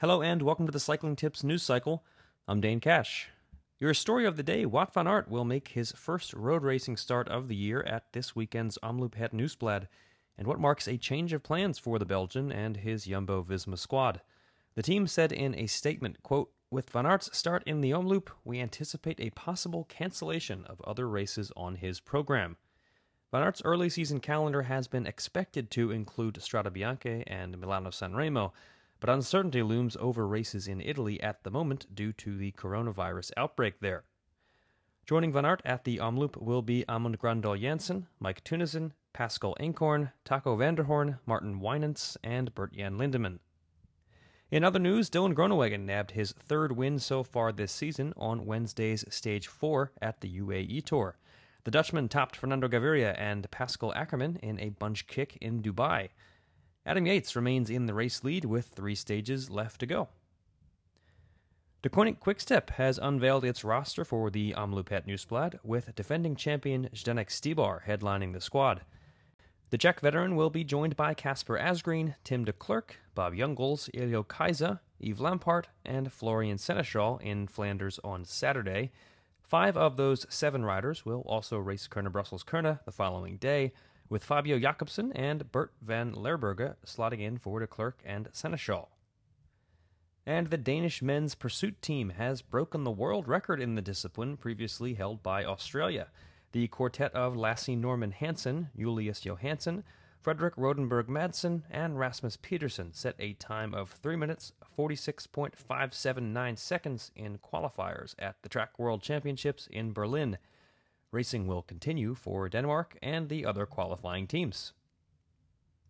Hello and welcome to the Cycling Tips news cycle. I'm Dane Cash. Your story of the day Wout van Aert will make his first road racing start of the year at this weekend's Omloop Het Nieuwsblad, and what marks a change of plans for the Belgian and his Jumbo Visma squad. The team said in a statement, quote, with Van Aert's start in the Omloop, we anticipate a possible cancellation of other races on his program. Van Aert's early season calendar has been expected to include Strade Bianche and Milano Sanremo, but uncertainty looms over races in Italy at the moment due to the coronavirus outbreak there. Joining Van Aert at the Omloop will be Amund Grøndal Jansen, Mike Teunissen, Pascal Eenkhoorn, Taco van der Hoorn, Martin Wynants, and Bert Jan Lindeman. In other news, Dylan Groenewegen nabbed his third win so far this season on Wednesday's Stage 4 at the UAE Tour. The Dutchman topped Fernando Gaviria and Pascal Ackermann in a bunch kick in Dubai. Adam Yates remains in the race lead with three stages left to go. Deceuninck Quickstep has unveiled its roster for the Omloop Het Nieuwsblad, with defending champion Zdenek Stybar headlining the squad. The Czech veteran will be joined by Casper Asgreen, Tim Declercq, Bob Jungels, Iljo Keisse, Yves Lampaert, and Florian Sénéchal in Flanders on Saturday. Five of those seven riders will also race Kuurne Brussels Kuurne the following day, with Fabio Jakobsen and Bert van Lerberghe slotting in for Declercq and Sénéchal. And the Danish men's pursuit team has broken the world record in the discipline previously held by Australia. The quartet of Lasse Norman Hansen, Julius Johansson, Frederick Rodenberg Madsen, and Rasmus Pedersen set a time of 3 minutes 46.579 seconds in qualifiers at the Track World Championships in Berlin. Racing will continue for Denmark and the other qualifying teams.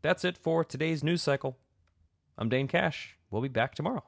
That's it for today's news cycle. I'm Dane Cash. We'll be back tomorrow.